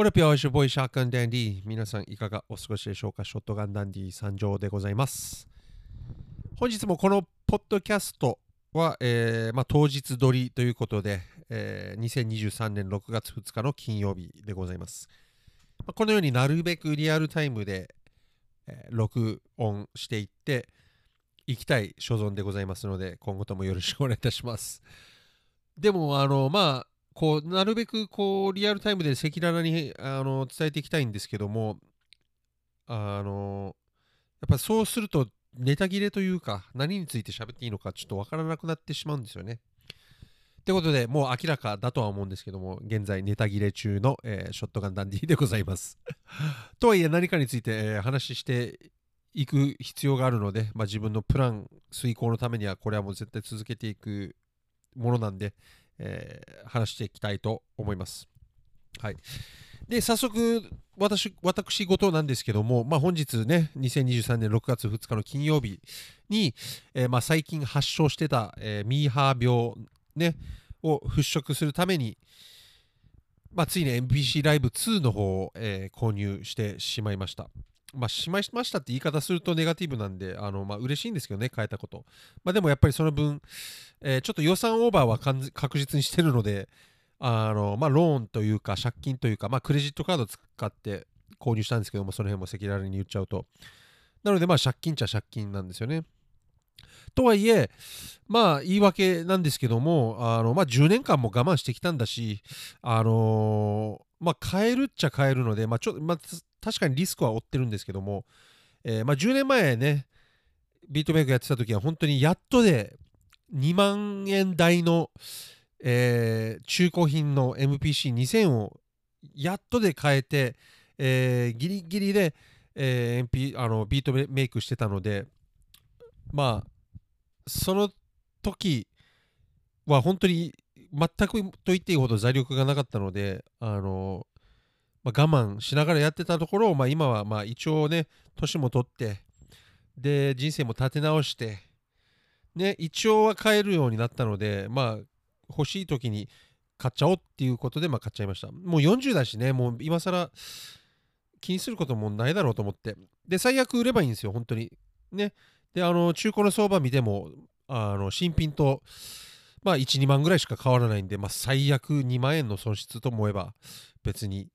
オレピアイシュボイショットガンダンディ皆さんいかがお過ごしでしょうか？ショットガンダンディ参上でございます。本日もこのポッドキャストは、えーまあ、当日撮りということで、えー、2023年6月2日の金曜日でございます、まあ、このようになるべくリアルタイムで、えー録音していっていきたい所存でございますので今後ともよろしくお願いいたします。でもあのまあこうなるべくこうリアルタイムで赤裸々にあの伝えていきたいんですけどもあのやっぱそうするとネタ切れというか何について喋っていいのかちょっとわからなくなってしまうんですよね。ってことでもう明らかだとは思うんですけども現在ネタ切れ中の、えーショットガンダンディでございます。とはいえ何かについて、えー話していく必要があるので、まあ、自分のプラン遂行のためにはこれはもう絶対続けていくものなんで、えー話していきたいと思います。はい。で、早速、私、私事なんですけども、まあ、本日ね、2023年6月2日の金曜日に、えーまあ、最近発症してた、えーミーハー病、ね、を払拭するために、まあ、ついに MPC ライブ2の方を、えー購入してしまいました。まあ、しまいましたって言い方するとネガティブなんで、あのまあ嬉しいんですけどね、変えたこと。まあ、でもやっぱりその分、えーちょっと予算オーバーは確実にしてるので、あのまあ、ローンというか借金というか、まあ、クレジットカード使って購入したんですけども、その辺も赤裸々に言っちゃうと。なので、まあ、借金っちゃ借金なんですよね。とはいえ、まあ、言い訳なんですけども、あのまあ、10年間も我慢してきたんだし、あのまあ、買えるっちゃ買えるので、まあちょまあ、確かにリスクは負ってるんですけども、えーまあ、10年前ね、ビートメイクやってた時は本当にやっとで2万円台の、えー中古品の MPC2000 をやっとで買えて、えーギリギリで、えー MP あのビートメイクしてたのでまあその時は本当に全くと言っていいほど財力がなかったのであの、まあ、我慢しながらやってたところを、まあ、今はまあ一応ね年も取ってで人生も立て直してね一応は買えるようになったのでまあ欲しい時に買っちゃおうっていうことでまあ買っちゃいました。もう40だしねもう今更気にすることもないだろうと思って。で最悪売ればいいんですよ本当に。ね。であの中古の相場見てもあの新品とまあ12万ぐらいしか変わらないんで、まあ、最悪2万円の損失と思えば別に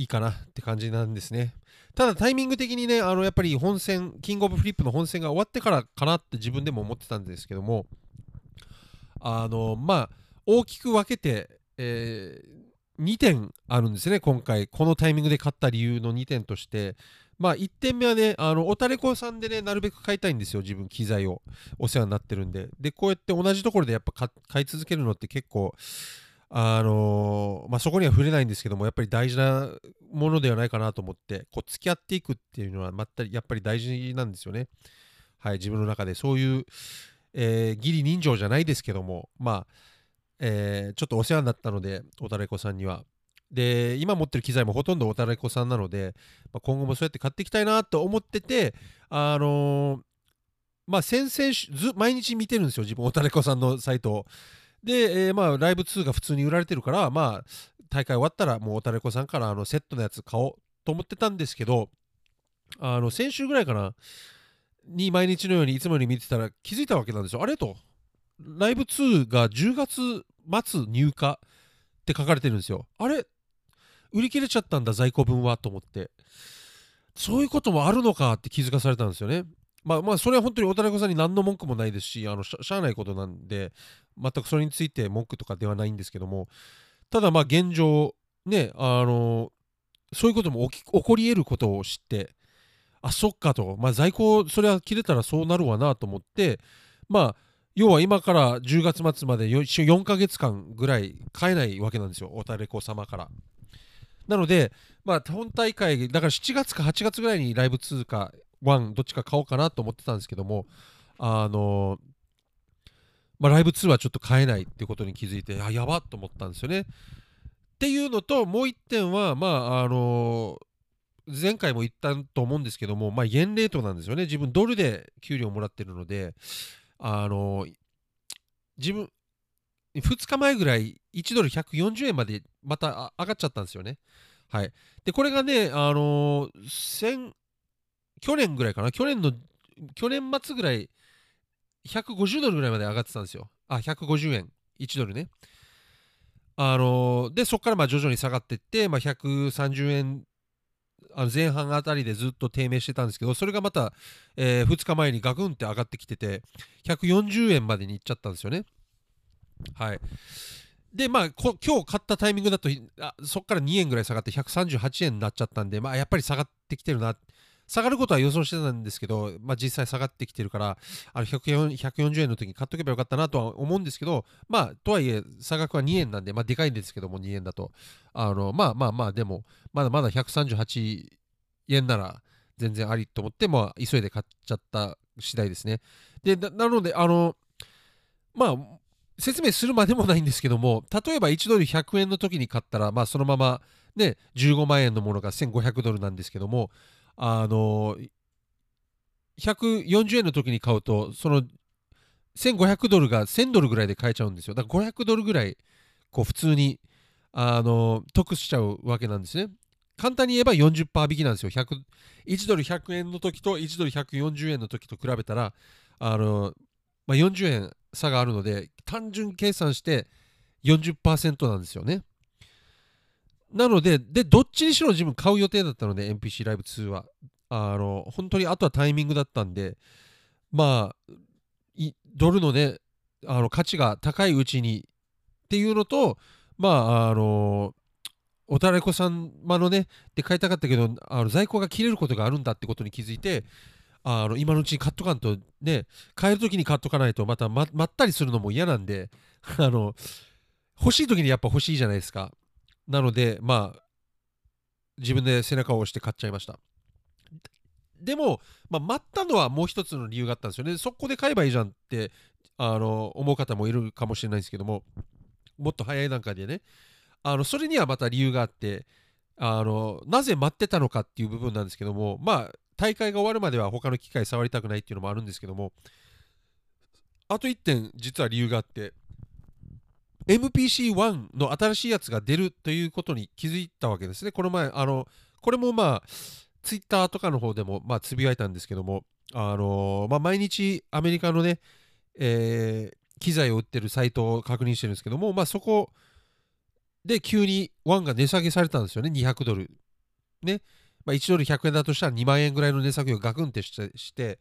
いいかなって感じなんですね。ただタイミング的にね、あのやっぱり本戦、キングオブフリップの本戦が終わってからかなって自分でも思ってたんですけども、あのまあ大きく分けて、え2点あるんですね、今回、このタイミングで買った理由の2点として、まあ1点目はね、あのおたれこさんでね、なるべく買いたいんですよ、自分、機材をお世話になってるんで。で、こうやって同じところでやっぱ買い続けるのって結構、あのまあ、そこには触れないんですけども、やっぱり大事なものではないかなと思って、こう付き合っていくっていうのは、まったやっぱり大事なんですよね。はい、自分の中でそういう、えー義理人情じゃないですけども、まあ、えーちょっとお世話になったので、おたれこさんには。で、今持ってる機材もほとんどおたれこさんなので、まあ、今後もそうやって買っていきたいなと思ってて、あのーまあ、先々週、毎日見てるんですよ、自分、おたれこさんのサイトを。で、えーまあ、ライブ2が普通に売られてるから、まあ、大会終わったら、もうおたれこさんからあのセットのやつ買おうと思ってたんですけど、あの先週ぐらいかな、に毎日のようにいつもより見てたら気づいたわけなんですよ。あれと、ライブ2が10月末入荷って書かれてるんですよ。あれ売り切れちゃったんだ、在庫分はと思って。そういうこともあるのかって気づかされたんですよね。まあまあ、それは本当におたれこさんに何の文句もないですし、あのしゃしゃあないことなんで、全くそれについて文句とかではないんですけども、ただまあ現状、ね、あの、そういうことも起こり得ることを知って、あ、そっかと、まあ在庫、それは切れたらそうなるわなと思って、まあ、要は今から10月末までよ4ヶ月間ぐらい買えないわけなんですよ、おたれこ様から。なので、まあ、本大会、だから7月か8月ぐらいにライブ2か1、どっちか買おうかなと思ってたんですけども、あのまあ、ライブ2はちょっと買えないってことに気づいて、あ、やばと思ったんですよね。っていうのと、もう一点は、まあ、あの前回も言ったと思うんですけども、まあ、円レートなんですよね。自分、ドルで給料もらってるので、あの自分、2日前ぐらい1ドル140円までまた上がっちゃったんですよね。はい。で、これがね、あのー、去年ぐらいかな、去年の、去年末ぐらい、150ドルぐらいまで上がってたんですよ。あ、150円、1ドルね。あのー、で、そこからまあ徐々に下がっていって、まあ、130円あの前半あたりでずっと低迷してたんですけど、それがまた、えー、2日前にガクンって上がってきてて、140円までにいっちゃったんですよね。はい。で、まあ、今日買ったタイミングだと、あそこから2円ぐらい下がって138円になっちゃったんで、まあ、やっぱり下がってきてるな。下がることは予想してたんですけど、まあ、実際下がってきてるから、あの140円の時に買っとけばよかったなとは思うんですけど、まあ、とはいえ、差額は2円なんで、まあ、でかいんですけども、2円だと。あの、まあまあまあ、でも、まだまだ138円なら全然ありと思って、まあ、急いで買っちゃった次第ですね。で、なので、あの、まあ、説明するまでもないんですけども、例えば1ドル100円の時に買ったら、まあ、そのまま、ね、15万円のものが1500ドルなんですけども、あの、140円の時に買うと、その1500ドルが1000ドルぐらいで買えちゃうんですよ。だから500ドルぐらい、こう普通に、あの、得しちゃうわけなんですね。簡単に言えば40%引きなんですよ。1ドル100円の時と1ドル140円の時と比べたら、あの、まあ、40円差があるので、単純計算して40%なんですよね。なので、で、どっちにしろ自分買う予定だったので、NPC ライブ2は。あの、本当にあとはタイミングだったんで、まあ、ドルのね、あの価値が高いうちにっていうのと、まあ、あの、おたらこさんまのね、で買いたかったけど、あの在庫が切れることがあるんだってことに気づいて、あの今のうちに買っとかんとね、買えるときに買っとかないとまたままったりするのも嫌なんで、あの、欲しいときにやっぱ欲しいじゃないですか。なので、まあ、自分で背中を押して買っちゃいました。でも、まあ、待ったのはもう一つの理由があったんですよね。そこで買えばいいじゃんってあの思う方もいるかもしれないんですけども、もっと早い段階でね、あのそれにはまた理由があって、あのなぜ待ってたのかっていう部分なんですけども、まあ、大会が終わるまでは他の機械触りたくないっていうのもあるんですけども、あと1点、実は理由があって、MPC-1 の新しいやつが出るということに気づいたわけですね。この前、あの、これもまあ、ツイッターとかの方でも、まあ、つぶやいたんですけども、あのー、まあ、毎日アメリカのね、えー、機材を売ってるサイトを確認してるんですけども、まあ、そこで急に1が値下げされたんですよね、200ドル。ね。まあ、1ドル100円だとしたら2万円ぐらいの値下げをガクンってして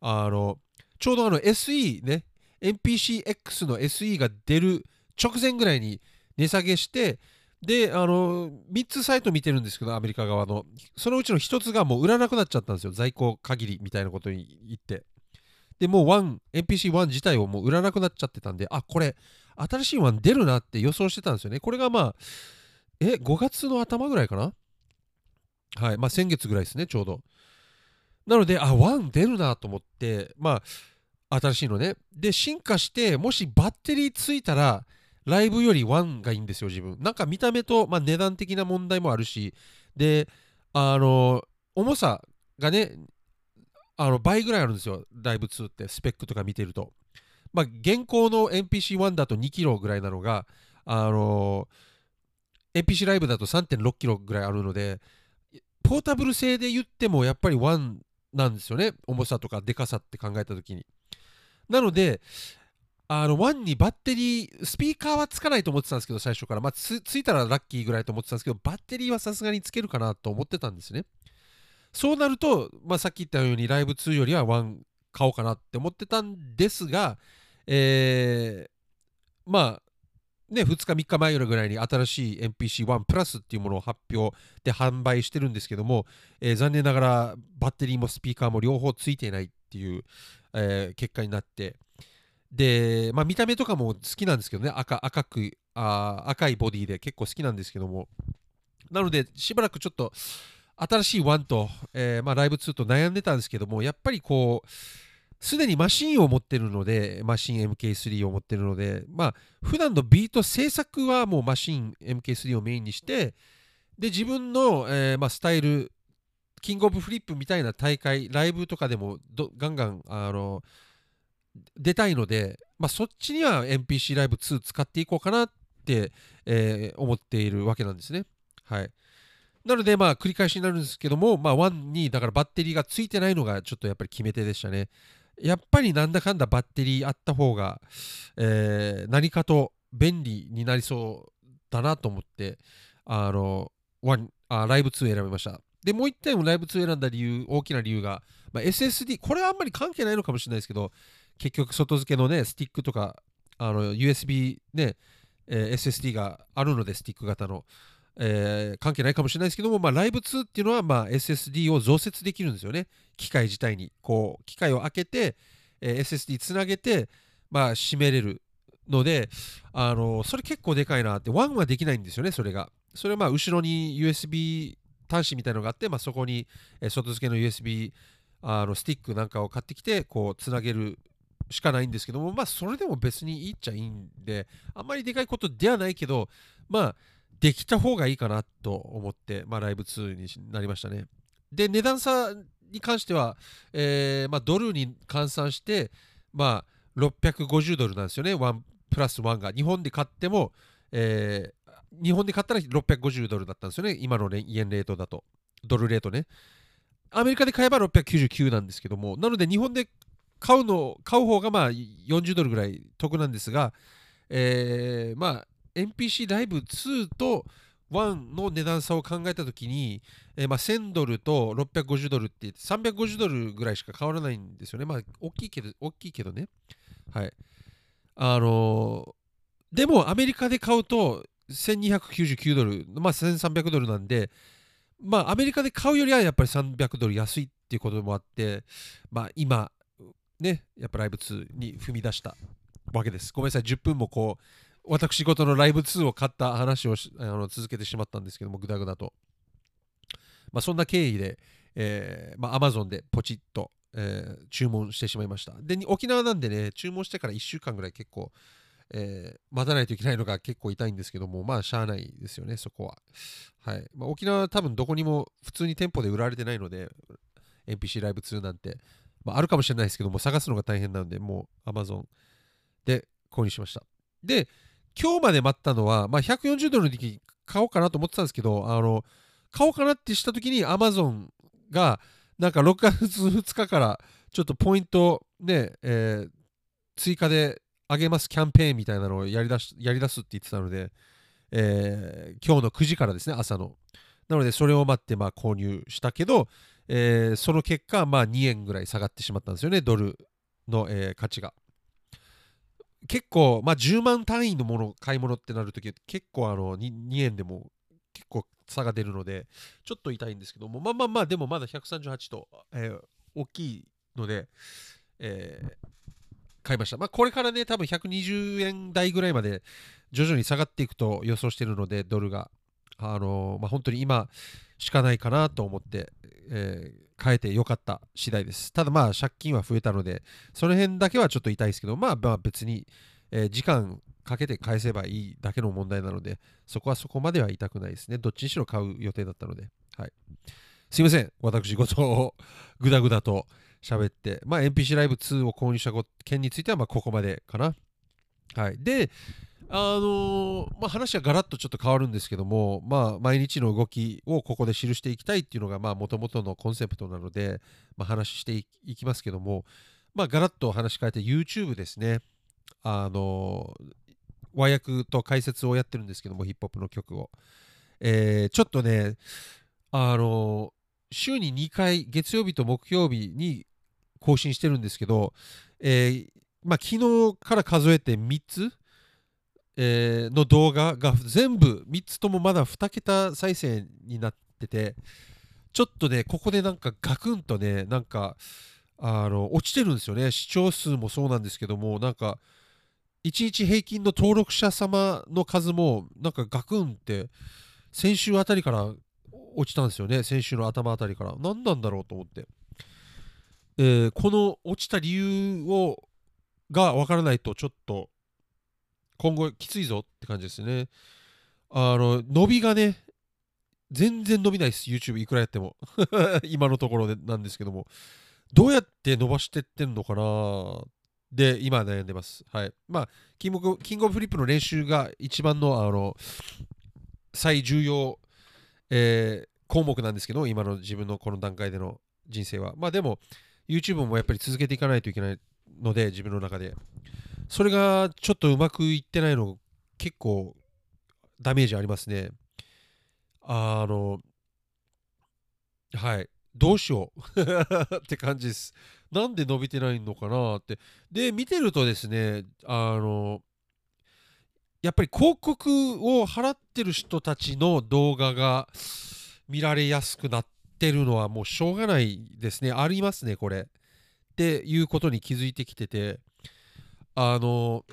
あの、ちょうどあの SE ね、NPCX の SE が出る直前ぐらいに値下げして、で、あの、3つサイト見てるんですけど、アメリカ側の。そのうちの1つがもう売らなくなっちゃったんですよ。在庫限りみたいなことに言って。で、もう1、NPC1 自体をもう売らなくなっちゃってたんで、あ、これ、新しい1出るなって予想してたんですよね。これがまあ、え、5月の頭ぐらいかな？はい。まあ、先月ぐらいですね、ちょうど。なので、あ、1出るなと思って、まあ、新しいのね。で、進化して、もしバッテリーついたら、ライブより1がいいんですよ、自分。なんか見た目と、まあ、値段的な問題もあるし、で、あの、重さがね、あの倍ぐらいあるんですよ、ライブ2って、スペックとか見てると。まあ、現行の NPC1 だと2キロぐらいなのが、あの NPC ライブだと3.6キロぐらいあるので、ポータブル製で言ってもやっぱり1なんですよね、重さとかでかさって考えたときに。なので、あの、1にバッテリー、スピーカーはつかないと思ってたんですけど、最初から。まあ、つついたらラッキーぐらいと思ってたんですけど、バッテリーはさすがにつけるかなと思ってたんですね。そうなると、まあ、さっき言ったように、ライブ2よりは1買おうかなって思ってたんですが、えー、まあ、ね、2日3日前ぐらいに新しい NPC1 プラスっていうものを発表で販売してるんですけども、えー、残念ながらバッテリーもスピーカーも両方ついていないっていう、えー、結果になって、で、まあ、見た目とかも好きなんですけどね、赤赤くあ赤いボディで結構好きなんですけども、なので、しばらくちょっと新しい1と、えー、まあ、ライブ2と悩んでたんですけども、やっぱりこう、すでにマシンを持ってるので、マシン MK3 を持ってるので、まあ、普段のビート制作はもうマシン MK3 をメインにして、で、自分の、えー、まあ、スタイル、キングオブフリップみたいな大会、ライブとかでもガンガン、あの、出たいので、まあ、そっちには NPC ライブ2使っていこうかなって、えー思っているわけなんですね。はい。なので、まあ、繰り返しになるんですけども、まあ、1に、だからバッテリーがついてないのが、ちょっとやっぱり決め手でしたね。やっぱりなんだかんだバッテリーあった方が、えー何かと便利になりそうだなと思って、あの、1あライブ2選びました。で、もう一点ライブ2選んだ理由、大きな理由が、まあ、SSD、これはあんまり関係ないのかもしれないですけど、結局外付けのね、スティックとか、あの USB ね、えー SSD があるので、スティック型の。えー関係ないかもしれないですけども、まあ、ライブ2っていうのは、まあ、SSD を増設できるんですよね。機械自体に。こう、機械を開けて、えー SSD つなげて、まあ、閉めれるので、あのそれ結構でかいなって、1はできないんですよね、それが。それはまあ、後ろに USB 端子みたいなのがあって、まあ、そこに、外付けの USB あのスティックなんかを買ってきて、こう、つなげるしかないんですけども、まあ、それでも別にいいっちゃいいんで、あんまりでかいことではないけど、まあ、できた方がいいかなと思って、まあ、ライブ2になりましたね。で、値段差に関しては、えーまあ、ドルに換算して、まあ、650ドルなんですよね、1プラス1が。日本で買っても、えー日本で買ったら650ドルだったんですよね、今のね円レートだと。ドルレートね。アメリカで買えば699なんですけども、なので日本で買うの、買う方がまあ40ドルぐらい得なんですが、えーまあ NPC ライブ2と1の値段差を考えたときに、えーまあ、1000ドルと650ドルって言って350ドルぐらいしか変わらないんですよね。まあ大きいけど、大きいけどね。はい。あのーでもアメリカで買うと1299ドル、まあ1300ドルなんで、まあアメリカで買うよりはやっぱり300ドル安いっていうこともあって、まあ今、ね、やっぱライブ2に踏み出したわけです。ごめんなさい、10分もこう、私事のライブ2を買った話をあの続けてしまったんですけども、ぐだぐだと。まあそんな経緯で、えーまあ Amazon でポチッと、えー注文してしまいました。で、沖縄なんでね、注文してから1週間ぐらい結構、えー待たないといけないのが 結構痛いんですけども、まあ、しゃあないですよね、そこは。はい。まあ、沖縄は多分どこにも普通に店舗で売られてないので、NPC ライブ2なんて、まあ、あるかもしれないですけども、探すのが大変なので、もう Amazon で購入しました。で、今日まで待ったのは、まあ、140ドルの時買おうかなと思ってたんですけど、あの、買おうかなってした時に Amazon が、なんか6月2日からちょっとポイントね、えー追加であげますキャンペーンみたいなのをやりだしやり出すって言ってたので、えー今日の9時からですね、朝の。なので、それを待ってまあ購入したけど、えーその結果、まあ2円ぐらい下がってしまったんですよね、ドルの、えー価値が。結構、まあ10万単位のもの、買い物ってなるとき、結構あの 2, 2円でも結構差が出るので、ちょっと痛いんですけども、まあまあまあ、でもまだ138と、えー大きいので、えー買いました。まあ、これからね、多分120円台ぐらいまで徐々に下がっていくと予想しているので、ドルが。あのまあ、本当に今しかないかなと思って、えー変えてよかった次第です。ただまあ借金は増えたので、その辺だけはちょっと痛いですけど、まあまあ別に、えー時間かけて返せばいいだけの問題なので、そこはそこまでは痛くないですね。どっちにしろ買う予定だったので。はい。すいません。私事をぐだぐだと喋って、まあ NPC ライブ2を購入した件についてはまあここまでかな。はい。で、あのまあ、話はガラッとちょっと変わるんですけども、まあ、毎日の動きをここで記していきたいっていうのが、もともとのコンセプトなので、まあ、話していきますけども、まあ、ガラッと話し変えて YouTube ですね。あの和訳と解説をやってるんですけども、ヒップホップの曲を。えーちょっとね、あの週に2回、月曜日と木曜日に更新してるんですけど、えーまあ、昨日から数えて3つ、えーの動画が全部3つともまだ2桁再生になっててちょっとねここでなんかガクンとねなんかあの落ちてるんですよね。視聴数もそうなんですけどもなんか1日平均の登録者様の数もなんかガクンって先週あたりから落ちたんですよね。先週の頭あたりから。何なんだろうと思って、えーこの落ちた理由をがわからないとちょっと今後きついぞって感じですね。あの、伸びがね、全然伸びないです。YouTube いくらやっても。今のところでなんですけども。どうやって伸ばしてってんのかなで今悩んでます。はい。まあ、キングキングオブフリップの練習が一番のあの最重要、えー項目なんですけど、今の自分のこの段階での人生は。まあでも、YouTube もやっぱり続けていかないといけないので、自分の中で。それがちょっとうまくいってないの、結構ダメージありますね。あの、はい。どうしよう って感じです。なんで伸びてないのかなって。で、見てるとですね、あの、やっぱり広告を払ってる人たちの動画が見られやすくなってるのはもうしょうがないですね。ありますね、これ。っていうことに気づいてきてて、あの、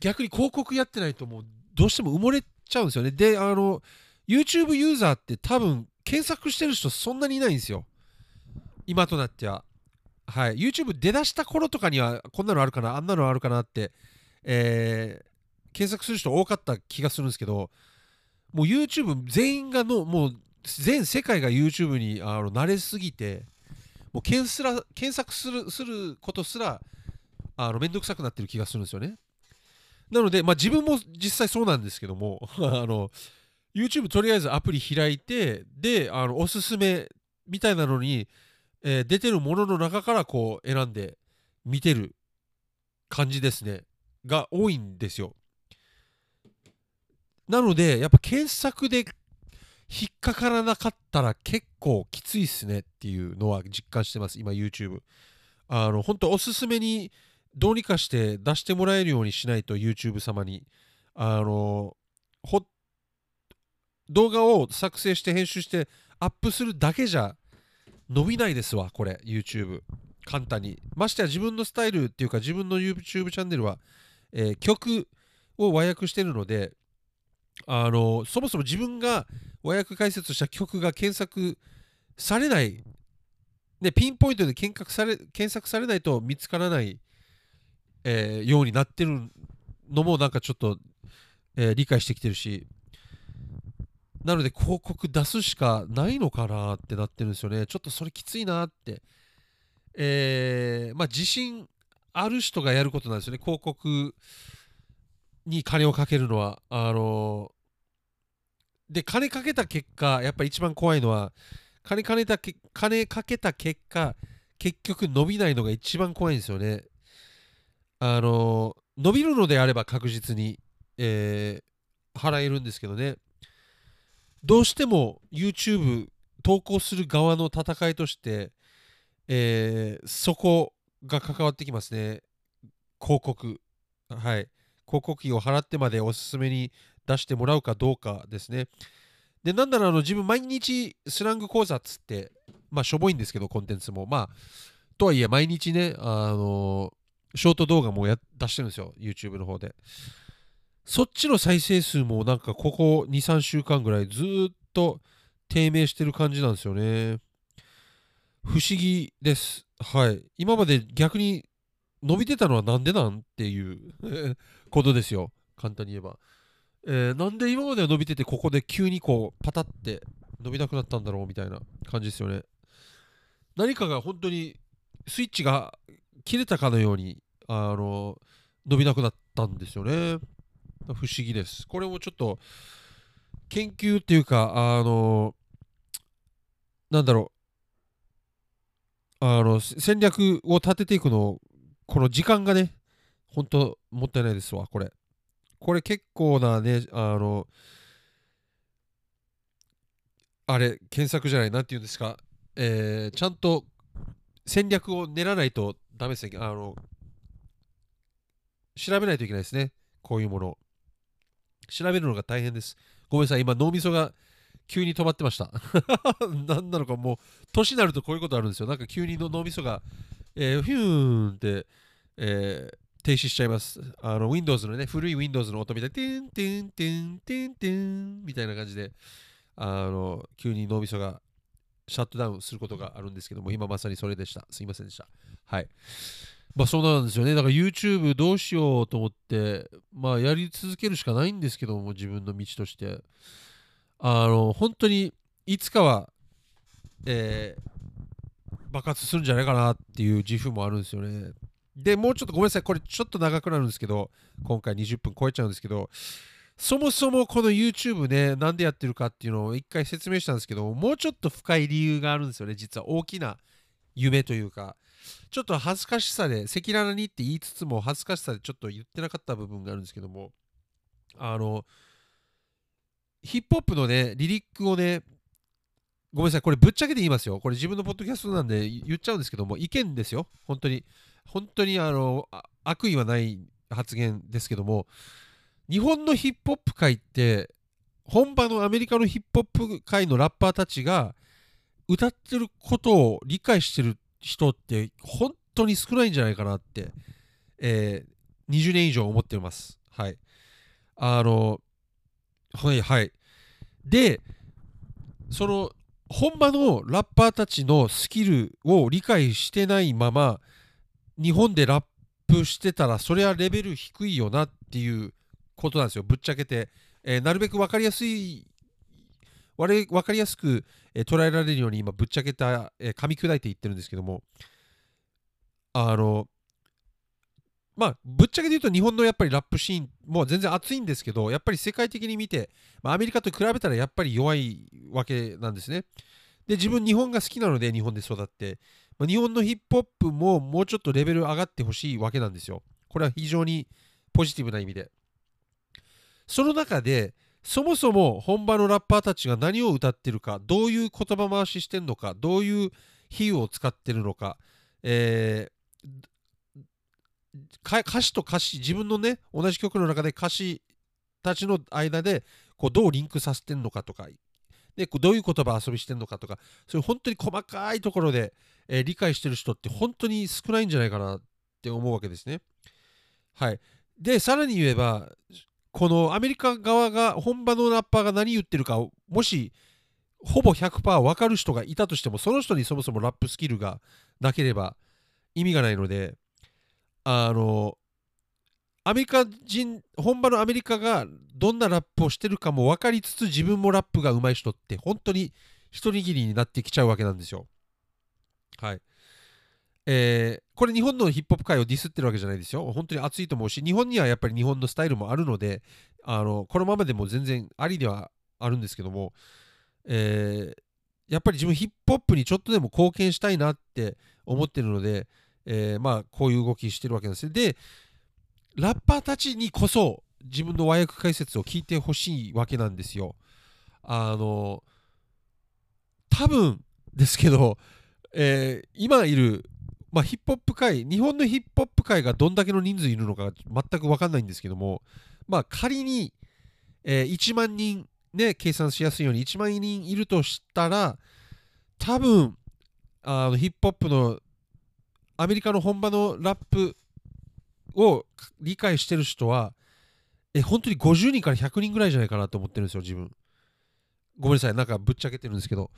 逆に広告やってないともうどうしても埋もれちゃうんですよね。で、あの、YouTube ユーザーって多分検索してる人そんなにいないんですよ。今となっては。はい。YouTube 出だした頃とかにはこんなのあるかな、あんなのあるかなって、えー検索する人多かった気がするんですけど、もう YouTube 全員がの、もう全世界が YouTube にあの慣れすぎて、もう検すら検索するすることすらあのめんどくさくなってる気がするんですよね。なので、まあ、自分も実際そうなんですけども、あの YouTube とりあえずアプリ開いて、で、あのおすすめみたいなのに、えー出てるものの中からこう選んで見てる感じですね。が多いんですよ。なので、やっぱ検索で引っかからなかったら結構きついっすねっていうのは実感してます、今 YouTube。あの、本当おすすめにどうにかして出してもらえるようにしないと YouTube 様に。あの、動画を作成して編集してアップするだけじゃ伸びないですわ、これ、YouTube。簡単に。ましてや自分のスタイルっていうか自分の YouTube チャンネルは、えー曲を和訳してるので、あのそもそも自分が和訳解説した曲が検索されない、ね、ピンポイントで検索され検索されないと見つからない、えーようになってるのもなんかちょっと、えー理解してきてるし。なので広告出すしかないのかなってなってるんですよね。ちょっとそれきついなって。えーまあ自信ある人がやることなんですよね。広告に金をかけるのは。あので金かけた結果やっぱり一番怖いのは金かけたけ金かけた結果結局伸びないのが一番怖いんですよね。あの伸びるのであれば確実に、えー払えるんですけどねどうしても YouTube 投稿する側の戦いとして、えーそこが関わってきますね広告はい広告費を払ってまでおすすめに出してもらうかどうかですね。で、なんならあの自分毎日スラング講座っつって、まあしょぼいんですけど、コンテンツも。まあ、とはいえ毎日ね、あのショート動画もや出してるんですよ、YouTube の方で。そっちの再生数もなんかここ2、3週間ぐらいずっと低迷してる感じなんですよね。不思議です。はい。今まで逆に伸びてたのはなんでなんっていう ことですよ。簡単に言えば。えーなんで今までは伸びてて、ここで急にこう、パタって伸びなくなったんだろうみたいな感じですよね。何かが本当にスイッチが切れたかのように、あの、伸びなくなったんですよね。不思議です。これもちょっと、研究っていうか、あの、なんだろう、あの、戦略を立てていくの、この時間がね、本当もったいないですわ、これ。これ結構なね、あの、あれ、検索じゃない、なんて言うんですか、えーちゃんと戦略を練らないとダメですね。あの、調べないといけないですね、こういうものを。調べるのが大変です。ごめんなさい、今脳みそが急に止まってました。何なのかもう、年になるとこういうことあるんですよ。なんか急に脳みそが、えー、フューンって、えー停止しちゃいます。あの、Windows のね、古い Windows の音みたいに、テンテンテンテンテンみたいな感じで、あの、急に脳みそがシャットダウンすることがあるんですけども、今まさにそれでした。すいませんでした。はい。まあそうなんですよね。だから YouTube どうしようと思って、まあやり続けるしかないんですけども、自分の道として。あの、本当にいつかは、えー爆発するんじゃないかなっていう自負もあるんですよね。で、もうちょっとごめんなさい、これちょっと長くなるんですけど、今回20分超えちゃうんですけど、そもそもこの YouTube ね、なんでやってるかっていうのを一回説明したんですけど、もうちょっと深い理由があるんですよね、実は大きな夢というか、ちょっと恥ずかしさで、赤裸々にって言いつつも、恥ずかしさでちょっと言ってなかった部分があるんですけども、あの、ヒップホップのね、リリックをね、ごめんなさい、これぶっちゃけて言いますよ。これ自分のポッドキャストなんで言っちゃうんですけども、意見ですよ。本当に。本当にあの悪意はない発言ですけども、日本のヒップホップ界って、本場のアメリカのヒップホップ界のラッパーたちが歌ってることを理解してる人って本当に少ないんじゃないかなって、えー、20年以上思ってます。はい。あの、はいはい。で、その本場のラッパーたちのスキルを理解してないまま日本でラップしてたらそれはレベル低いよなっていうことなんですよぶっちゃけて、えー、なるべく分かりやすい分かりやすく、え、捉えられるように今ぶっちゃけた、え、噛み砕いていってるんですけどもあのまあ、ぶっちゃけて言うと日本のやっぱりラップシーンも全然熱いんですけど、やっぱり世界的に見て、まあ、アメリカと比べたらやっぱり弱いわけなんですね。で、自分日本が好きなので日本で育って、まあ、日本のヒップホップももうちょっとレベル上がってほしいわけなんですよ。これは非常にポジティブな意味で。その中で、そもそも本場のラッパーたちが何を歌ってるか、どういう言葉回ししてるのか、どういう比喩を使ってるのか、えー歌詞と歌詞自分のね同じ曲の中で歌詞たちの間でこうどうリンクさせてんのかとかでどういう言葉遊びしてんのかとかそういう本当に細かいところで、えー、理解してる人って本当に少ないんじゃないかなって思うわけですね。はい、でさらに言えばこのアメリカ側が本場のラッパーが何言ってるかもしほぼ100%分かる人がいたとしてもその人にそもそもラップスキルがなければ意味がないのであのアメリカ人本場のアメリカがどんなラップをしてるかも分かりつつ自分もラップが上手い人って本当に一握りになってきちゃうわけなんですよ。はい。えー、これ日本のヒップホップ界をディスってるわけじゃないですよ。本当に熱いと思うし、日本にはやっぱり日本のスタイルもあるので、あのこのままでも全然ありではあるんですけども、えー、やっぱり自分ヒップホップにちょっとでも貢献したいなって思ってるので、えー、まあこういう動きしてるわけなんですでラッパーたちにこそ自分の和訳解説を聞いてほしいわけなんですよあの多分ですけど、えー、今いる、まあ、ヒップホップ界日本のヒップホップ界がどんだけの人数いるのか全く分かんないんですけどもまあ仮に、えー、1万人ね計算しやすいように1万人いるとしたら多分あのヒップホップのアメリカの本場のラップを理解してる人は、え、本当に50人から100人ぐらいじゃないかなと思ってるんですよ、自分。ごめんなさい、なんかぶっちゃけてるんですけど。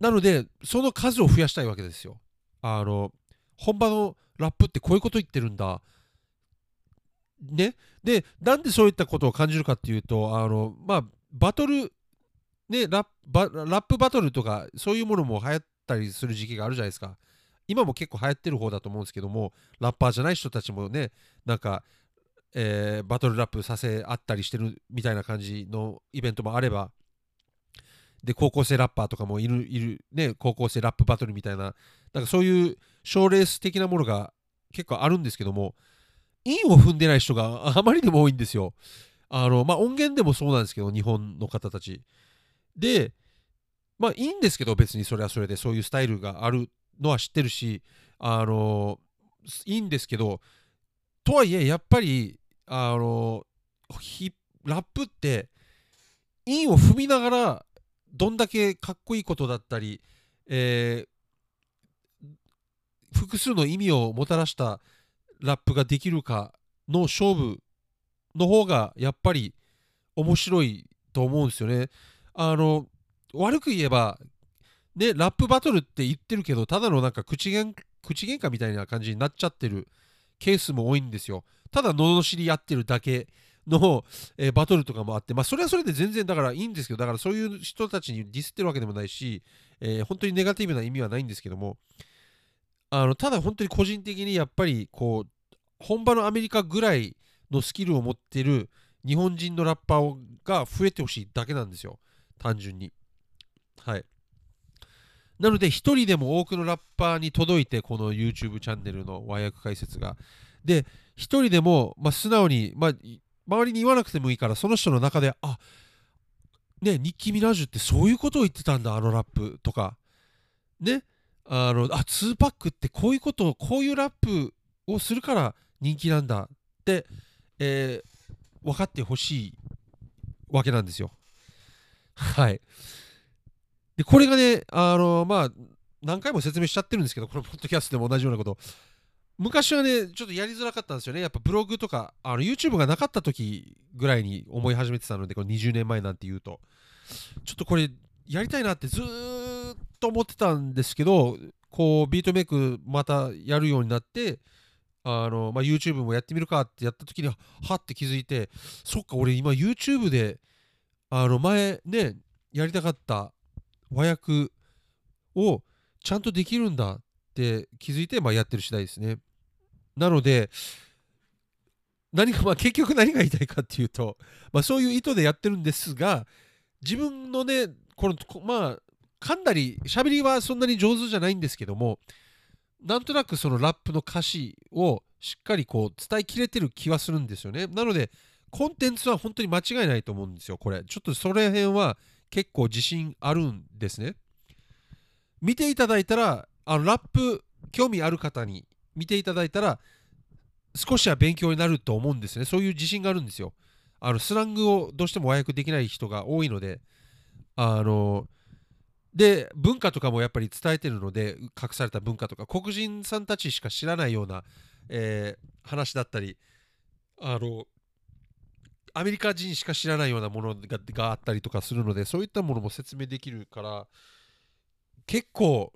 なので、その数を増やしたいわけですよ。あの、本場のラップってこういうこと言ってるんだ。ね？で、なんでそういったことを感じるかっていうと、あの、まあ、バトル、ねラップバトルとか、そういうものも流行ったりする時期があるじゃないですか。今も結構流行ってる方だと思うんですけどもラッパーじゃない人たちもねなんか、えー、バトルラップさせ合ったりしてるみたいな感じのイベントもあればで高校生ラッパーとかもいるいるね高校生ラップバトルみたいななんかそういう賞レース的なものが結構あるんですけども韻を踏んでない人が あまりにも多いんですよ。あのまあ音源でもそうなんですけど日本の方たち。でまあいいんですけど別にそれはそれでそういうスタイルがあるのは知ってるし、あのいいんですけど、とはいえ、やっぱり、あのラップって、韻を踏みながら、どんだけかっこいいことだったり、えー、複数の意味をもたらしたラップができるかの勝負の方がやっぱり面白いと思うんですよね。あの悪く言えばで、ラップバトルって言ってるけど、ただのなんか口げん口喧嘩みたいな感じになっちゃってるケースも多いんですよ。ただ、罵り合ってるだけの、えー、バトルとかもあって、まあ、それはそれで全然だからいいんですけど、だからそういう人たちにディスってるわけでもないし、えー、本当にネガティブな意味はないんですけども、あのただ本当に個人的にやっぱりこう本場のアメリカぐらいのスキルを持ってる日本人のラッパーが増えてほしいだけなんですよ。単純に。はい。なので一人でも多くのラッパーに届いてこの YouTube チャンネルの和訳解説が。で一人でも、まあ、素直に、まあ、周りに言わなくてもいいからその人の中であねニッキー・ミナージュってそういうことを言ってたんだあのラップとかねあのあ2パックってこういうことをこういうラップをするから人気なんだって、えー、分かってほしいわけなんですよ。はい。で、これがね、あの、まあ、何回も説明しちゃってるんですけど、このポッドキャストでも同じようなこと。昔はね、ちょっとやりづらかったんですよね。やっぱブログとか、あの YouTube がなかった時ぐらいに思い始めてたので、この20年前なんて言うと、ちょっとこれやりたいなってずっと思ってたんですけど、こうビートメイクまたやるようになって、あのまあ、YouTube もやってみるかってやった時にはって気づいてそっか俺今 YouTube であの前ねやりたかった和訳をちゃんとできるんだって気づいて、まあ、やってる次第ですねなので何かまあ結局何が言いたいかっていうと、まあ、そういう意図でやってるんですが自分のねこのまあ噛んだり喋りはそんなに上手じゃないんですけどもなんとなくそのラップの歌詞をしっかりこう伝えきれてる気はするんですよね。なので、コンテンツは本当に間違いないと思うんですよ、これ。ちょっとそれ辺は結構自信あるんですね。見ていただいたら、あのラップ興味ある方に見ていただいたら、少しは勉強になると思うんですね。そういう自信があるんですよ。あのスラングをどうしても和訳できない人が多いので、あので文化とかもやっぱり伝えてるので隠された文化とか黒人さんたちしか知らないような、えー、話だったりあのアメリカ人しか知らないようなものががあったりとかするのでそういったものも説明できるから結構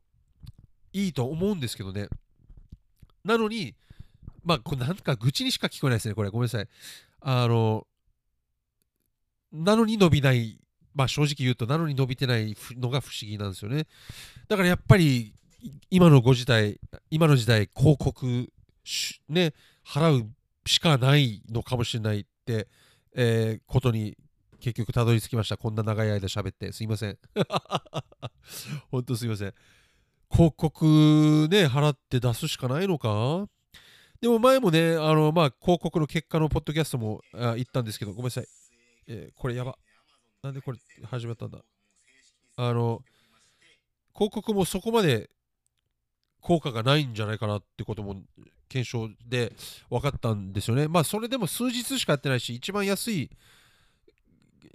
いいと思うんですけどねなのにまあこれなんか愚痴にしか聞こえないですねこれごめんなさいあのなのに伸びないまあ正直言うとなのに伸びてないのが不思議なんですよね。だからやっぱり今のご時代、今の時代広告ね、払うしかないのかもしれないって、えー、ことに結局たどり着きました。こんな長い間喋ってすいません。本当すいません。広告ね、払って出すしかないのか？でも前もね、あの、まあ、広告の結果のポッドキャストも言ったんですけど、ごめんなさい。えー、これやば。なんでこれ始まったんだ？あの、広告もそこまで効果がないんじゃないかなってことも検証で分かったんですよね。まあそれでも数日しかやってないし、一番安い、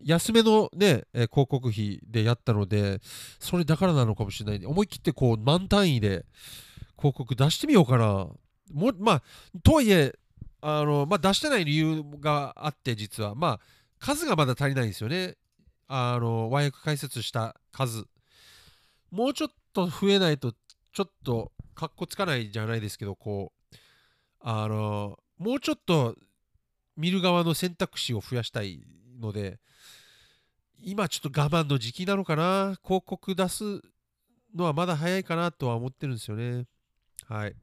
安めのね、え広告費でやったので、それだからなのかもしれない。思い切ってこう満単位で広告出してみようかな。もまあ、とはいえ、あのまあ、出してない理由があって、実は、まあ、数がまだ足りないんですよね。あの和訳解説した数もうちょっと増えないとちょっとかっこつかないじゃないですけどこうあのもうちょっと見る側の選択肢を増やしたいので今ちょっと我慢の時期なのかな。広告出すのはまだ早いかなとは思ってるんですよね。はい。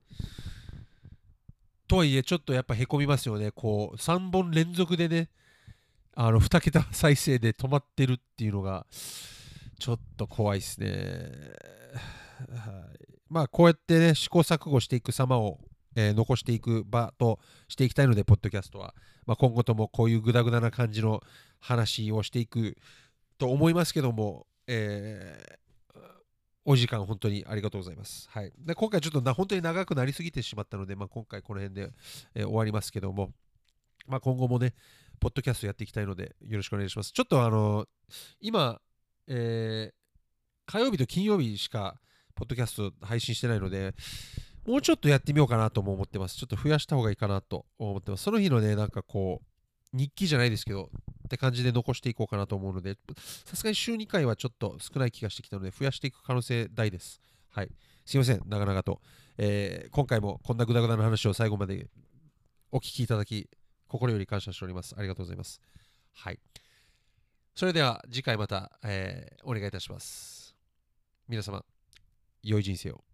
とはいえちょっとやっぱへこみますよね。こう3本連続でねあの2桁再生で止まってるっていうのがちょっと怖いですね。はい、まあこうやってね試行錯誤していく様を、えー、残していく場としていきたいので、ポッドキャストは、まあ、今後ともこういうグダグダな感じの話をしていくと思いますけども、えー、お時間本当にありがとうございます。はい、で今回ちょっとな本当に長くなりすぎてしまったので、まあ、今回この辺で、えー、終わりますけども、まあ、今後もね、ポッドキャストやっていきたいので、よろしくお願いします。ちょっとあの、今、えー、火曜日と金曜日しか、ポッドキャスト配信してないので、もうちょっとやってみようかなとも思ってます。ちょっと増やした方がいいかなと思ってます。その日のね、なんかこう、日記じゃないですけど、って感じで残していこうかなと思うので、さすがに週2回はちょっと少ない気がしてきたので、増やしていく可能性大です。はい。すいません、長々と。えー、今回もこんなグダグダな話を最後までお聞きいただき、心より感謝しております。ありがとうございます。はい。それでは次回また、えー、お願いいたします。皆様、良い人生を。